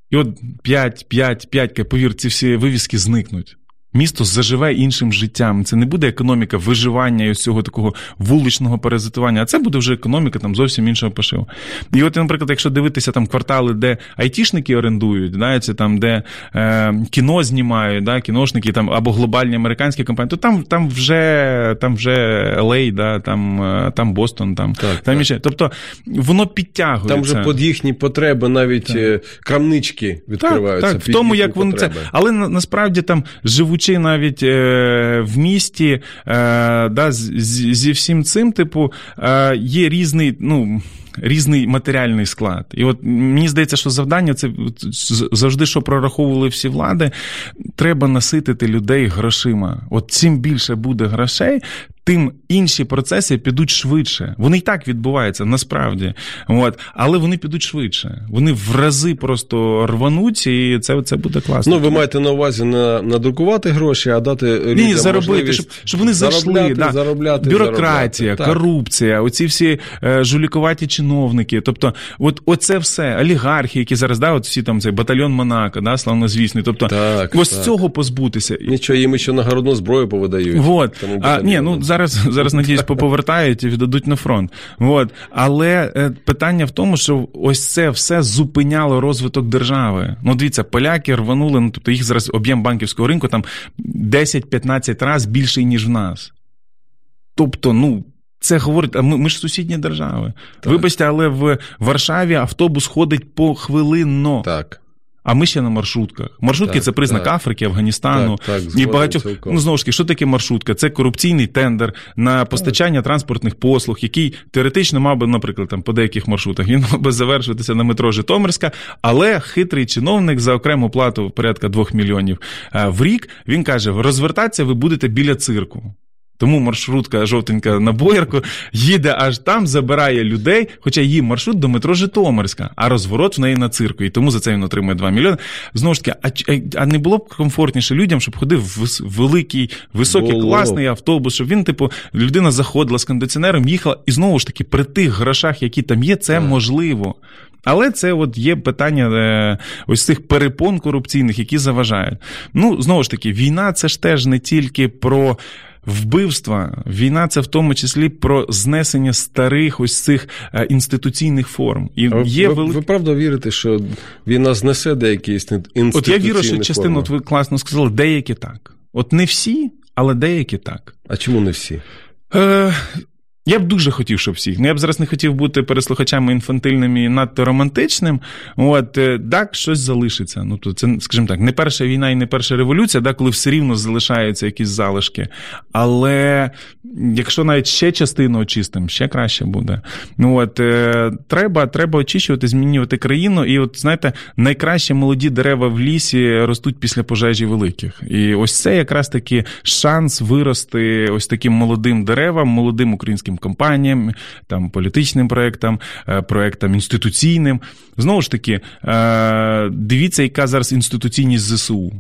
І от 5, 5, 5, повір, ці всі вивіски зникнуть. Місто заживе іншим життям. Це не буде економіка виживання і цього такого вуличного паразитування, а це буде вже економіка там зовсім іншого пошиву. І от, наприклад, якщо дивитися там квартали, де айтішники орендують, да, це там, де е, кіно знімають, да, кіношники там або глобальні американські компанії, то там там вже там вже LA, да, там там Бостон, там так, там так. іще. Тобто воно підтягується. Там вже під їхні потреби навіть так. крамнички відкриваються. Так, так. в тому, як вони це. Але насправді там живуть живучи навіть е, в місті, е, да, з, зі всім цим, типу, е, є різний, ну. Різний матеріальний склад. І от мені здається, що завдання це завжди, що прораховували всі влади, треба наситити людей грошима. От чим більше буде грошей, тим інші процеси підуть швидше. Вони і так відбуваються насправді. От, але вони підуть швидше. Вони в рази просто рвануть, і це, це буде класно. Ну, ви маєте на увазі не надрукувати гроші, а дати людям Ні, заробити, щоб, щоб вони зайшли. заробляти, Да. заробляти, Бюрократія, заробляти. Корупція, оці всі е, жулікуваті чиновники. Тобто, от оце все, олігархи, які зараз, да, от всі там цей батальйон Монако, да, славнозвісний. Тобто, Так, ось так. цього позбутися. Нічого, їм ще нагородну зброю повидають. Вот. Тому А, ні, ну зараз, зараз надіюсь, поповертають і віддадуть на фронт. Вот. Але е, питання в тому, що ось це все зупиняло розвиток держави. Ну, дивіться, поляки рванули, ну тобто їх зараз об'єм банківського ринку там 10-15 разів більший, ніж в нас. Тобто, ну. Це говорить, а ми, ми ж сусідні держави. Так. Вибачте, але в Варшаві автобус ходить похвилинно, Так. А ми ще на маршрутках. Маршрутки Так, це признак так. Африки, Афганістану. Так, так, І багатьох цілком. ну знову ж таки, що таке маршрутка? Це корупційний тендер на постачання транспортних послуг, який теоретично мав би, наприклад, там по деяких маршрутах він мав би завершитися на метро Житомирська, але хитрий чиновник за окрему плату порядка 2 мільйонів е, в рік він каже: розвертатися ви будете біля цирку. Тому маршрутка жовтенька на боярку їде аж там, забирає людей, хоча її маршрут до метро Житомирська, а розворот в неї на цирку. І тому за це він отримує 2 мільйони. Знову ж таки, а, а не було б комфортніше людям, щоб ходив вис- великий, високий, Було. класний автобус, щоб він, типу, людина заходила з кондиціонером, їхала, і знову ж таки, при тих грошах, які там є, це можливо. Але це от є питання е, ось цих перепон корупційних, які заважають. Ну, знову ж таки, війна це ж теж не тільки про. Вбивства, війна це в тому числі про знесення старих ось цих е, інституційних форм. І є ви, вели... ви правда вірите, що війна знесе деякі інституційні От я вірю, що частину, от ви класно сказали, деякі так. От не всі, але деякі так. А чому не всі? Е, я б дуже хотів, щоб всіх. Ну, я б зараз не хотів бути переслухачами інфантильним і надто романтичним. От е, так, щось залишиться. Ну то це, скажімо так, не перша війна і не перша революція, да, коли все рівно залишаються якісь залишки. Але якщо навіть ще частину очистимо, ще краще буде. Ну от е, треба, треба очищувати, змінювати країну. І от знаєте, найкращі молоді дерева в лісі ростуть після пожежі великих. І ось це якраз таки шанс вирости ось таким молодим деревам, молодим українським компаніям, там політичним проектам, е, проектам інституційним. Знову ж таки, е, дивіться, яка зараз інституційність ЗСУ.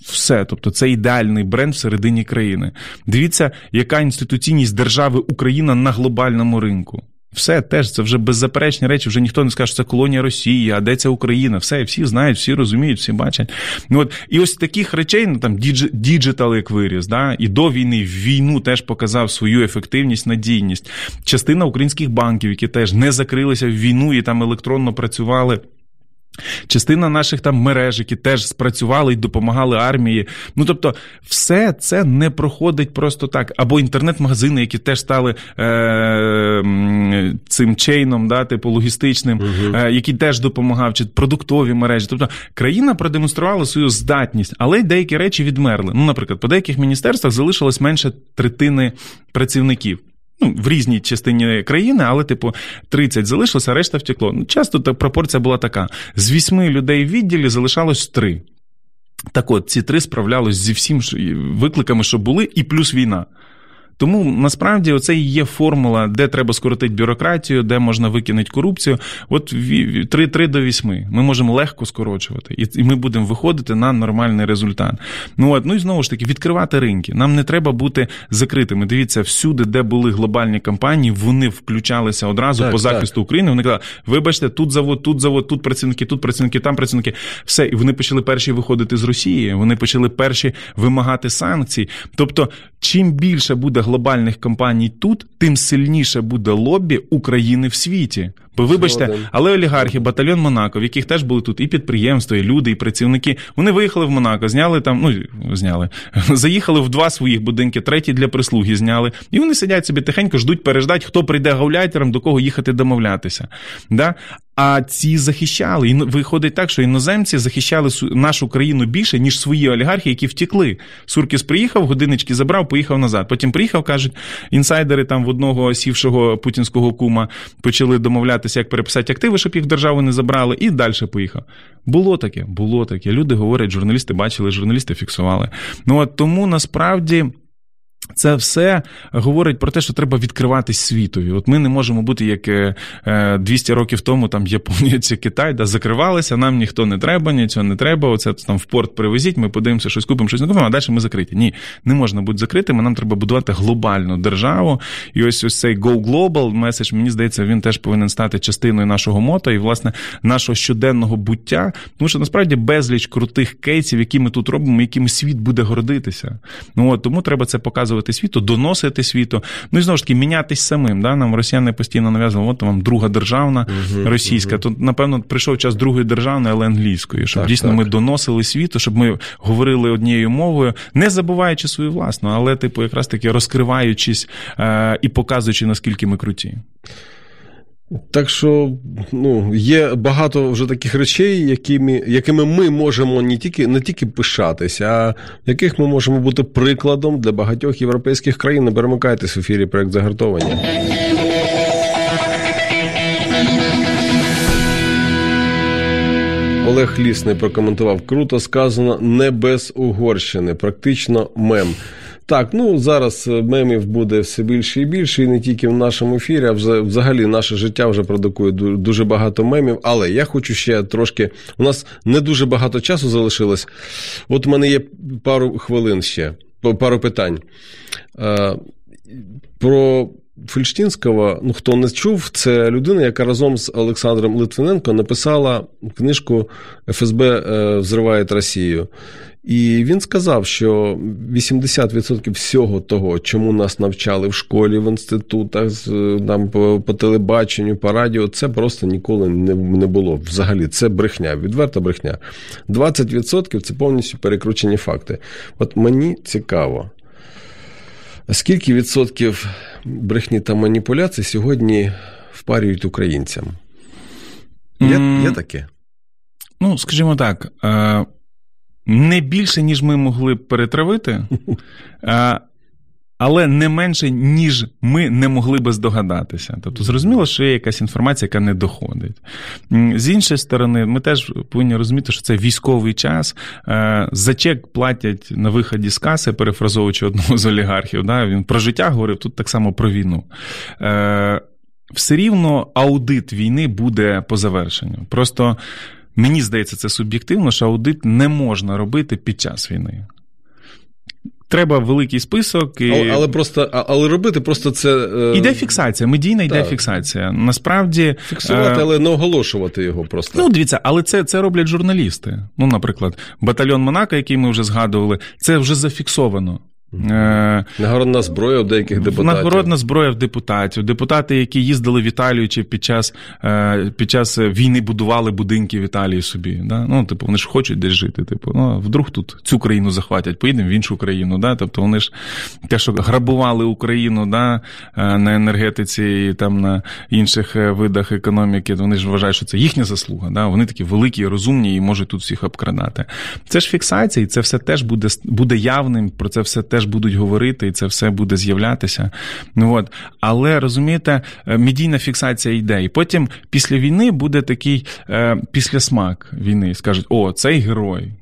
Все, тобто це ідеальний бренд всередині країни. Дивіться, яка інституційність держави Україна на глобальному ринку. Все теж це вже беззаперечні речі. Вже ніхто не скаже, що це колонія Росії, а де це Україна. Все, всі знають, всі розуміють, всі бачать. Ну от і ось таких речей, ну там digi- digital як виріс, да, і до війни в війну теж показав свою ефективність, надійність. Частина українських банків, які теж не закрилися в війну і там електронно працювали. Частина наших там мереж, які теж спрацювали і допомагали армії. Ну тобто, все це не проходить просто так. Або інтернет-магазини, які теж стали е, цим чейном, да, типу логістичним, е, який теж допомагав, чи продуктові мережі. Тобто країна продемонструвала свою здатність, але й деякі речі відмерли. Ну, наприклад, по деяких міністерствах залишилось менше третини працівників. Ну, в різній частині країни, але, типу, 30 залишилося, а решта втекло. Ну, часто та пропорція була така: з вісьми людей в відділі залишалось три. Так от, ці три справлялись зі всім викликами, що були, і плюс війна. Тому насправді оце і є формула, де треба скоротити бюрократію, де можна викинути корупцію. От 3, до 8 ми можемо легко скорочувати, і ми будемо виходити на нормальний результат. Ну от, ну і знову ж таки, відкривати ринки. Нам не треба бути закритими. Дивіться, всюди, де були глобальні компанії, вони включалися одразу Так, по захисту України. Вони казали, вибачте, тут завод, тут завод, тут працівники, тут працівники, там працівники. Все, і вони почали перші виходити з Росії. Вони почали перші вимагати санкцій. Тобто, чим більше буде глобальних компаній тут, тим сильніше буде лобі України в світі. Бо вибачте, але олігархи, батальйон Монако, в яких теж були тут і підприємства, і люди, і працівники. Вони виїхали в Монако, зняли там, ну зняли, заїхали в два своїх будинки, третій для прислуги зняли. І вони сидять собі тихенько, ждуть, переждать, хто прийде гауляйтером, до кого їхати домовлятися. Да? А ці захищали. І виходить так, що іноземці захищали нашу країну більше, ніж свої олігархи, які втекли. Суркіс приїхав, годиннички забрав, поїхав назад. Потім приїхав, кажуть, інсайдери там в одного сівшого путінського кума почали домовлятися, як переписати активи, щоб їх державу не забрали, і далі поїхав. Було таке, було таке. Люди говорять, журналісти бачили, журналісти фіксували. Ну от тому насправді. Це все говорить про те, що треба відкриватись світові. От ми не можемо бути як е, е, 200 років тому, там Японія чи Китай, да, закривалися, нам ніхто не треба, нічого не треба. Оце там в порт привезіть, ми подивимося, щось купимо, щось не купимо, а далі ми закриті. Ні, не можна бути закритими. Нам треба будувати глобальну державу. І ось ось цей Go Global меседж, мені здається, він теж повинен стати частиною нашого мото і, власне, нашого щоденного буття. Тому що насправді безліч крутих кейсів, які ми тут робимо, якими світ буде гордитися. Ну от тому треба це показувати світу, доносити світу. Ну і знову ж таки, мінятись самим. Да? Нам росіяни постійно нав'язували, от вам друга державна російська. То напевно прийшов час другої державної, але англійської, щоб Так, дійсно так. ми доносили світу, щоб ми говорили однією мовою, не забуваючи свою власну, але, типу, якраз таки розкриваючись е- і показуючи, наскільки ми круті. Так що ну, є багато вже таких речей, якими, якими ми можемо не тільки, не тільки пишатися, а яких ми можемо бути прикладом для багатьох європейських країн. Не перемикайтесь в ефірі проект загартовані. Олег Лісний прокоментував круто сказано не без Угорщини, практично мем. Так, ну зараз е, мемів буде все більше і більше, і не тільки в нашому ефірі, а взагалі наше життя вже продукує дуже багато мемів. Але я хочу ще трошки. У нас не дуже багато часу залишилось. От у мене є пару хвилин ще, пару питань. Е, Про Фельштінського, ну хто не чув, це людина, яка разом з Олександром Литвиненко написала книжку ФСБ е, взриває Росію. І він сказав, що 80% всього того, чому нас навчали в школі, в інститутах, там, по, по телебаченню, по радіо, це просто ніколи не, не було. Взагалі, це брехня, відверта брехня. 20% це повністю перекручені факти. От мені цікаво, скільки відсотків брехні та маніпуляцій сьогодні впарюють українцям? Є, є таке? Ну, скажімо так, е, не більше, ніж ми могли б перетравити, але не менше, ніж ми не могли би здогадатися. Тобто, зрозуміло, що є якась інформація, яка не доходить. З іншої сторони, ми теж повинні розуміти, що це військовий час. За чек платять на виході з каси, перефразовуючи одного з олігархів. Да? Він про життя говорив, тут так само про війну. Е, Все рівно аудит війни буде по завершенню. Просто Мені здається, це суб'єктивно, що аудит не можна робити під час війни. Треба великий список. І... Але, але просто але робити просто це е, Іде фіксація, медійна йде Так. фіксація. Насправді. фіксувати, е, але не оголошувати його просто. Ну, дивіться, але це, це роблять журналісти. Ну, наприклад, батальйон Монако, який ми вже згадували, це вже зафіксовано. Е, Нагородна зброя у деяких депутатів. Нагородна зброя в депутатів, депутати, які їздили в Італію чи під час, е, під час війни будували будинки в Італії собі. Да? Ну, типу, вони ж хочуть десь жити. Типу, ну, вдруг тут цю країну захватять, поїдемо в іншу країну. Да? Тобто вони ж те, що грабували Україну да, е, на енергетиці і там на інших видах економіки, вони ж вважають, що це їхня заслуга. Да? Вони такі великі, розумні і можуть тут всіх обкрадати. Це ж фіксація, і це все теж буде, буде явним, про це все теж будуть говорити, і це все буде з'являтися. Ну, от. Але розумієте, е, медійна фіксація йде. І потім після війни буде такий е, післясмак війни. Скажуть, о, цей герой.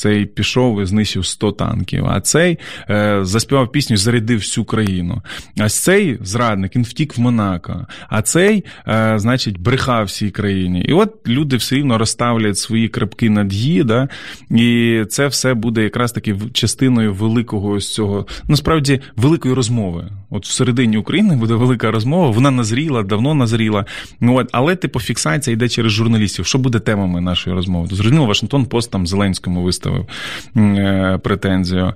Цей пішов і знищив 100 танків, а цей е, заспівав пісню, зарядив всю країну. А цей зрадник, він втік в Монако. А цей, е, значить, брехав всій країні. І от люди все рівно розставлять свої крапки над «і», да? і це все буде якраз таки частиною великого ось цього, насправді, великої розмови. От всередині України буде велика розмова, вона назріла, давно назріла. Ну, от, але типу фіксація йде через журналістів. Що буде темами нашої розмови? Зрозуміло, Вашингтон Пост там Зеленському виставив м, е, претензію.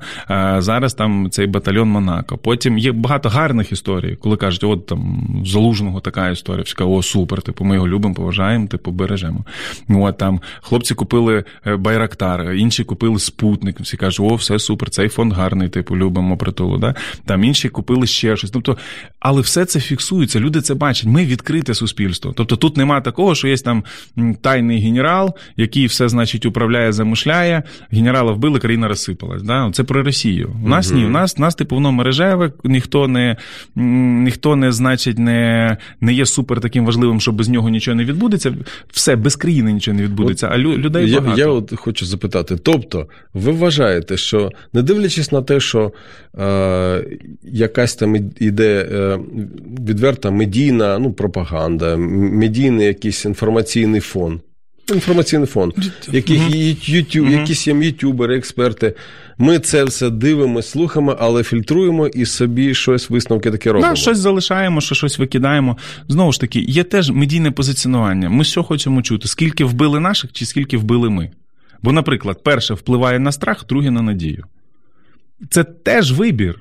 Зараз там цей батальйон Монако. Потім є багато гарних історій, коли кажуть, от там Залужного така історія. Всі кажуть, о, супер, типу, ми його любимо, поважаємо, типу, бережемо. Ну, От там хлопці купили е, Байрактар, інші купили спутник. Всі кажуть, о, все супер, цей фонд гарний, типу, любимо притулу. Да? Там інші купили ще щось. Тобто, але все це фіксується, люди це бачать. Ми відкрите суспільство. Тобто тут нема такого, що є там тайний генерал, який все, значить, управляє, замишляє, генерала вбили, країна розсипалась. Да? Це про Росію. У нас ні, у нас, у нас типу, воно мережеве, ніхто не, ніхто не, значить, не, не є супер таким важливим, що без нього нічого не відбудеться. Все, без країни нічого не відбудеться, а лю, людей Я, багато. я от хочу запитати: тобто, ви вважаєте, що не дивлячись на те, що е, якась там іде е, відверта медійна ну, пропаганда, медійний якийсь інформаційний фон. Інформаційний фон, які, і якісь є ютюбери, експерти. Ми це все дивимося, слухаємо, але фільтруємо і собі щось висновки таке робимо. Да, щось залишаємо, що щось викидаємо. Знову ж таки, є теж медійне позиціонування. Ми що хочемо чути? Скільки вбили наших чи скільки вбили ми? Бо, наприклад, перше впливає на страх, друге на надію. Це теж вибір.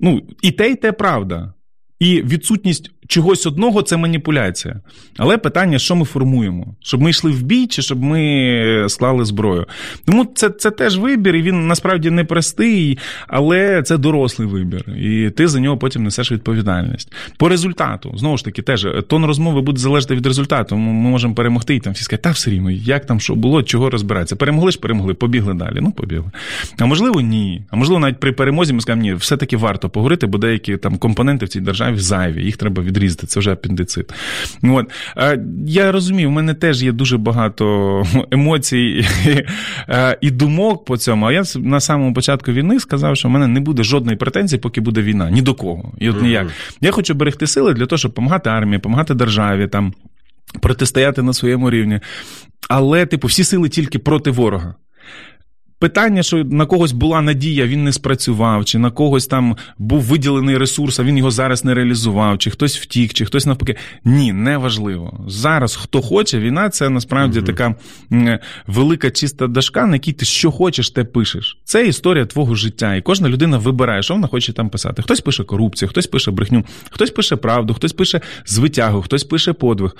Ну, і те, і те правда. І відсутність чогось одного це маніпуляція. Але питання, що ми формуємо? Щоб ми йшли в бій, чи щоб ми склали зброю? Тому це, це теж вибір, і він насправді непростий, але це дорослий вибір. І ти за нього потім несеш відповідальність. По результату, знову ж таки, теж тон розмови буде залежати від результату. Ми можемо перемогти і там всі сказати, та все рівно, як там що було, чого розбиратися. Перемогли ж, перемогли, побігли далі. Ну, побігли. А можливо, ні. А можливо, навіть при перемозі ми скажемо, ні, все-таки варто поговорити, бо деякі там компоненти в цій державі зайві, їх треба відрізати. Це вже апендицит. От. Я розумію, в мене теж є дуже багато емоцій е, і думок по цьому. А я на самому початку війни сказав, що в мене не буде жодної претензії, поки буде війна. Ні до кого. І от ніяк. Я хочу берегти сили для того, щоб допомагати армії, допомагати державі, там, протистояти на своєму рівні. Але, типу, всі сили тільки проти ворога. Питання, що на когось була надія, він не спрацював, чи на когось там був виділений ресурс, а він його зараз не реалізував, чи хтось втік, чи хтось навпаки. Ні, не важливо. Зараз хто хоче, війна це насправді Мгм. така велика чиста дошка, на якій ти що хочеш, те пишеш. Це історія твого життя, і кожна людина вибирає, що вона хоче там писати. Хтось пише корупцію, хтось пише брехню, хтось пише правду, хтось пише звитягу, хтось пише подвиг.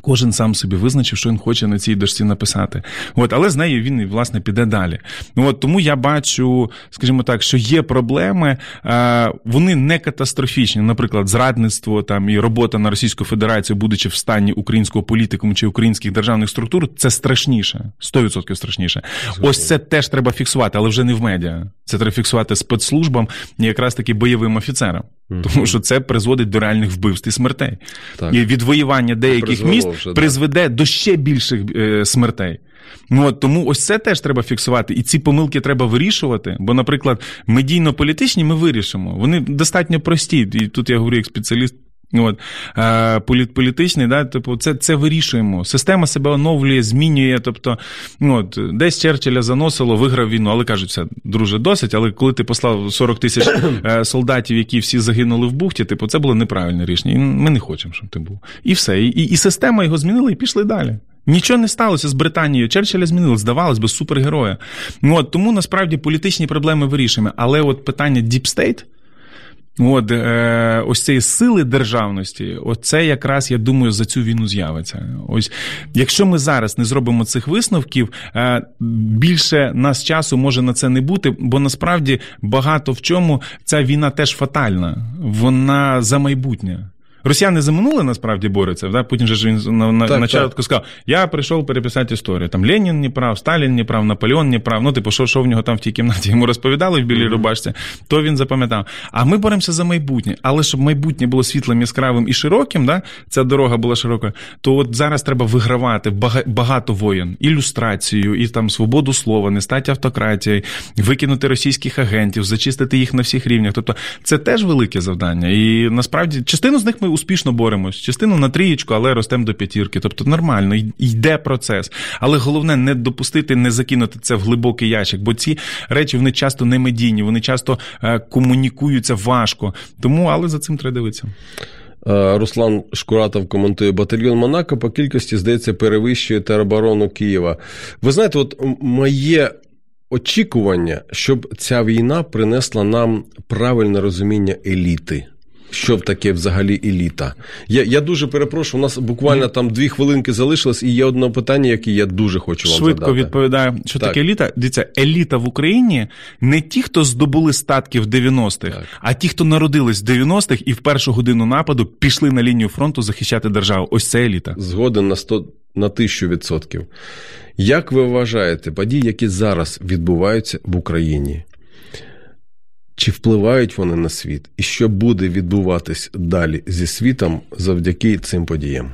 Кожен сам собі визначив, що він хоче на цій дошці написати. От, але з нею він, власне, піде далі. Ну, От, тому я бачу, скажімо так, що є проблеми, е, вони не катастрофічні. Наприклад, зрадництво там, і робота на Російську Федерацію, будучи в стані українського політикуму чи українських державних структур, це страшніше, 100% страшніше. Ось це теж треба фіксувати, але вже не в медіа. Це треба фіксувати спецслужбам і якраз таки бойовим офіцерам. Тому що це призводить до реальних вбивств і смертей. Так. І відвоювання деяких призвело міст вже, да. призведе до ще більших е, смертей. Ну, от, тому ось це теж треба фіксувати, і ці помилки треба вирішувати. Бо, наприклад, медійно-політичні ми вирішимо. Вони достатньо прості. І тут я говорю як спеціаліст. От, е, політ, політичний, да, типу, це, це вирішуємо. Система себе оновлює, змінює. Тобто, от, десь Черчилля заносило, виграв війну, але кажуть, все, друже, досить. Але коли ти послав 40 тисяч е, солдатів, які всі загинули в бухті, типу, це було неправильне рішення. І ми не хочемо, щоб ти був. І все. І, і, і система його змінила, і пішли далі. Нічого не сталося з Британією. Черчилля змінили, здавалось би, супергероя. От, тому насправді політичні проблеми вирішуємо. Але от питання Deep State, От е, ось цієї сили державності, оце якраз я думаю за цю війну з'явиться. Ось якщо ми зараз не зробимо цих висновків, е, більше нас часу може на це не бути, бо насправді багато в чому ця війна теж фатальна, вона за майбутнє. Росіяни за минуле насправді борються. Да? Путін же ж він на, на Так, початку сказав: я прийшов переписати історію. Там Ленін не прав, Сталін не прав, Наполеон не прав. Ну, типу, що, що в нього там в тій кімнаті йому розповідали в білій рубашці, то він запам'ятав. А ми боремося за майбутнє. Але щоб майбутнє було світлим, яскравим і широким, да? ця дорога була широкою, то от зараз треба вигравати багато воєн, ілюстрацію, і там свободу слова, не стати автократією, викинути російських агентів, зачистити їх на всіх рівнях. Тобто це теж велике завдання. І насправді частину з них ми успішно боремось, частину на трієчку, але ростемо до п'ятірки. Тобто нормально, йде процес. Але головне не допустити, не закинути це в глибокий ящик, бо ці речі вони часто не медійні, вони часто е, комунікуються важко. Тому, але за цим треба дивитися. Е, Руслан Шкуратов коментує батальйон Монако по кількості, здається, перевищує тероборону Києва. Ви знаєте, от моє очікування, щоб ця війна принесла нам правильне розуміння еліти. Що таке взагалі еліта? Я, я дуже перепрошую, у нас буквально там дві хвилинки залишилось, і є одне питання, яке я дуже хочу вам Швидко задати. відповідаю, що Так. таке еліта. Дивіться, еліта в Україні не ті, хто здобули статки в 90-х, Так. а ті, хто народились в 90-х і в першу годину нападу пішли на лінію фронту захищати державу. Ось це еліта. Згоден на 100, на тисячу відсотків. Як ви вважаєте, події, які зараз відбуваються в Україні? Чи впливають вони на світ? І що буде відбуватись далі зі світом завдяки цим подіям?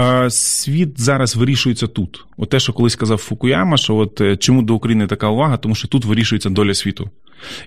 Е, Світ зараз вирішується тут. От те, що колись казав Фукуяма, що от е, чому до України така увага, тому що тут вирішується доля світу.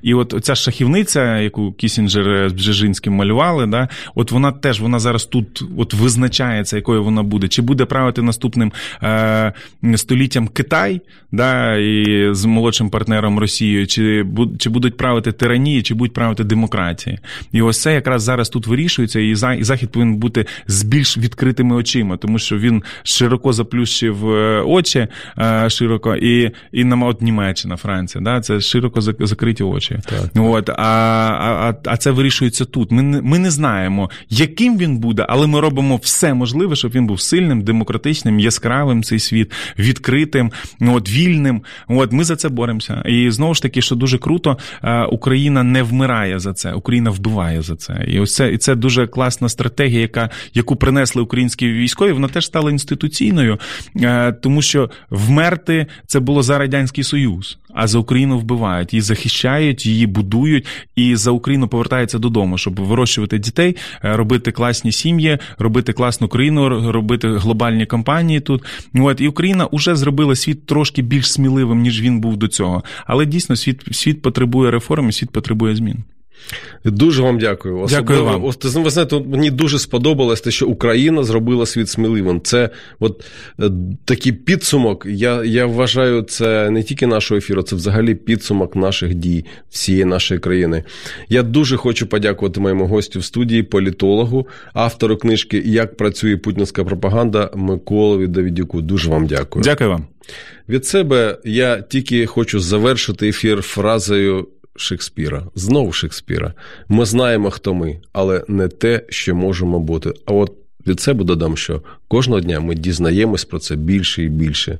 І от ця шахівниця, яку Кісінджер з Бжежинським малювали, да, от вона теж вона зараз тут от визначається, якою вона буде. Чи буде правити наступним е, століттям Китай, да, і з молодшим партнером Росією, чи, чи будуть правити тиранії, чи будуть правити демократії. І ось це якраз зараз тут вирішується, і захід повинен бути з більш відкритими очима, тому що він широко заплющив е, очі е, широко, і, і нам от Німеччина, Франція, да, це широко зак- закриті очі. От, а, а, а- а це вирішується тут. Ми не, ми не знаємо, яким він буде, але ми робимо все можливе, щоб він був сильним, демократичним, яскравим цей світ, відкритим, от, вільним. От, ми за це боремося. І знову ж таки, що дуже круто, е, Україна не вмирає за це, Україна вбиває за це. І ось це, і це дуже класна стратегія, яка, яку принесли українські військові. Вона теж стала інституційною, е, тому що вмерти це було за радянський союз. А за Україну вбивають, її захищають, її будують, і за Україну повертаються додому, щоб вирощувати дітей, е, робити класні сім'ї, робити класну країну, робити глобальні кампанії тут. От і Україна вже зробила світ трошки більш сміливим, ніж він був до цього. Але дійсно світ світ потребує реформ, світ потребує змін. Дуже вам дякую. Дякую вам. Ось, ви знаєте, мені дуже сподобалось те, що Україна зробила світ сміливим. Це от е, такий підсумок. Я, я вважаю, це не тільки нашого ефіру, це взагалі підсумок наших дій всієї нашої країни. Я дуже хочу подякувати моєму гостю в студії, політологу, автору книжки Як працює путінська пропаганда Миколові Давідюку. Дуже вам дякую. Дякую вам. Від себе я тільки хочу завершити ефір фразою Шекспіра. Знову Шекспіра. Ми знаємо, хто ми, але не те, що можемо бути. А от від себе додам, що кожного дня ми дізнаємось про це більше і більше.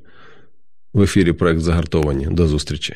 В ефірі проект Загартовані. До зустрічі.